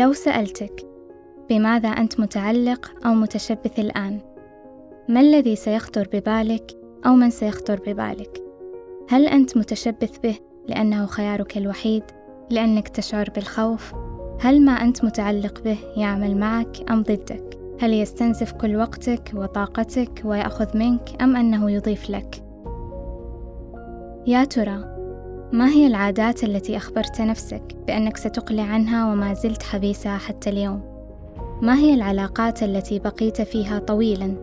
لو سألتك بماذا أنت متعلق أو متشبث الآن؟ ما الذي سيخطر ببالك أو من سيخطر ببالك؟ هل أنت متشبث به لأنه خيارك الوحيد؟ لأنك تشعر بالخوف؟ هل ما أنت متعلق به يعمل معك أم ضدك؟ هل يستنزف كل وقتك وطاقتك ويأخذ منك أم أنه يضيف لك؟ يا ترى ما هي العادات التي أخبرت نفسك بأنك ستقلع عنها وما زلت حبيسها حتى اليوم؟ ما هي العلاقات التي بقيت فيها طويلا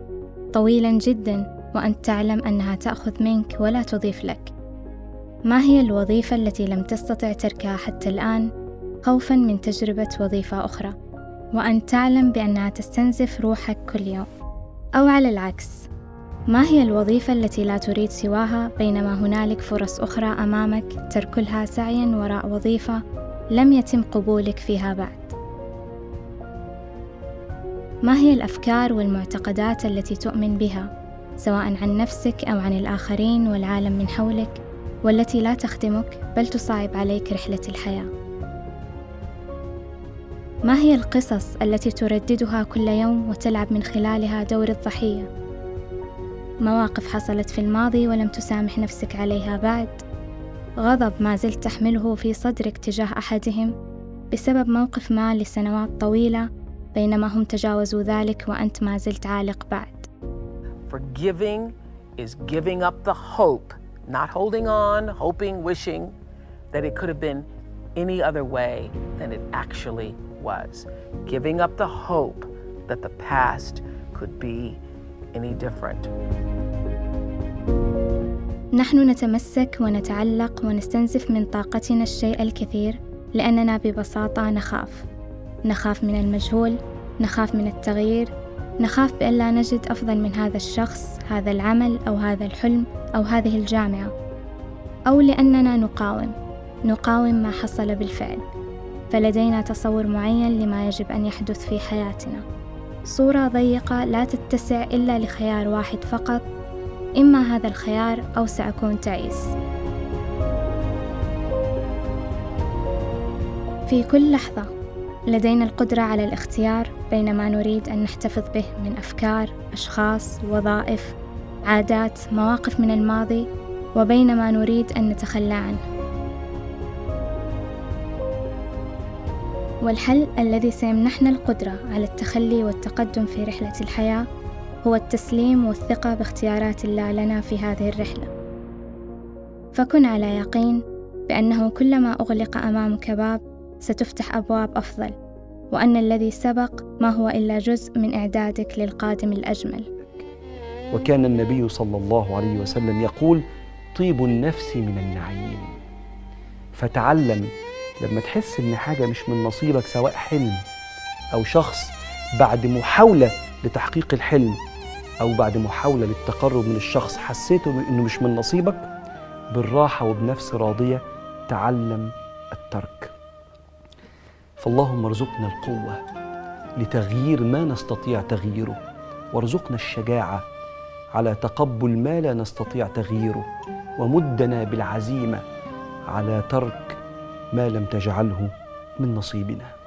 طويلا جدا وأنت تعلم أنها تأخذ منك ولا تضيف لك؟ ما هي الوظيفة التي لم تستطع تركها حتى الآن خوفا من تجربة وظيفة أخرى وأنت تعلم بأنها تستنزف روحك كل يوم؟ أو على العكس ما هي الوظيفة التي لا تريد سواها بينما هنالك فرص أخرى أمامك تركلها سعيا وراء وظيفة لم يتم قبولك فيها بعد؟ ما هي الأفكار والمعتقدات التي تؤمن بها سواء عن نفسك أو عن الآخرين والعالم من حولك والتي لا تخدمك بل تصعب عليك رحلة الحياة؟ ما هي القصص التي ترددها كل يوم وتلعب من خلالها دور الضحية؟ مواقف حصلت في الماضي ولم تسامح نفسك عليها بعد غضب ما زلت تحمله في صدرك تجاه أحدهم بسبب موقف ما لسنوات طويلة بينما هم تجاوزوا ذلك وأنت ما زلت عالق بعد Forgiving is giving up the hope, not holding on, hoping, wishing that it could have been any other way than it actually was. Giving up the hope that the past could be any different. نحن نتمسك ونتعلق ونستنزف من طاقتنا الشيء الكثير لأننا ببساطة نخاف. نخاف من المجهول نخاف من التغيير نخاف بأن لا نجد أفضل من هذا الشخص هذا العمل أو هذا الحلم أو هذه الجامعة. أو لأننا نقاوم نقاوم ما حصل بالفعل. فلدينا تصور معين لما يجب أن يحدث في حياتنا. صورة ضيقة لا تتسع إلا لخيار واحد فقط إما هذا الخيار أو سأكون تعيس في كل لحظة لدينا القدرة على الاختيار بين ما نريد أن نحتفظ به من أفكار، أشخاص، وظائف، عادات، مواقف من الماضي، وبين ما نريد أن نتخلى عنه. والحل الذي سيمنحنا القدرة على التخلي والتقدم في رحلة الحياة هو التسليم والثقة باختيارات الله لنا في هذه الرحلة. فكن على يقين بأنه كلما أغلق أمامك باب ستفتح أبواب أفضل، وأن الذي سبق ما هو إلا جزء من إعدادك للقادم الأجمل. وكان النبي صلى الله عليه وسلم يقول: طيب النفس من النعيم. فتعلم لما تحس إن حاجة مش من نصيبك سواء حلم أو شخص بعد محاولة لتحقيق الحلم أو بعد محاولة للتقرب من الشخص حسيته إنه مش من نصيبك بالراحة وبنفس راضية تعلم الترك. فاللهم ارزقنا القوة لتغيير ما نستطيع تغييره وارزقنا الشجاعة على تقبل ما لا نستطيع تغييره ومدنا بالعزيمة على ترك ما لم تجعله من نصيبنا.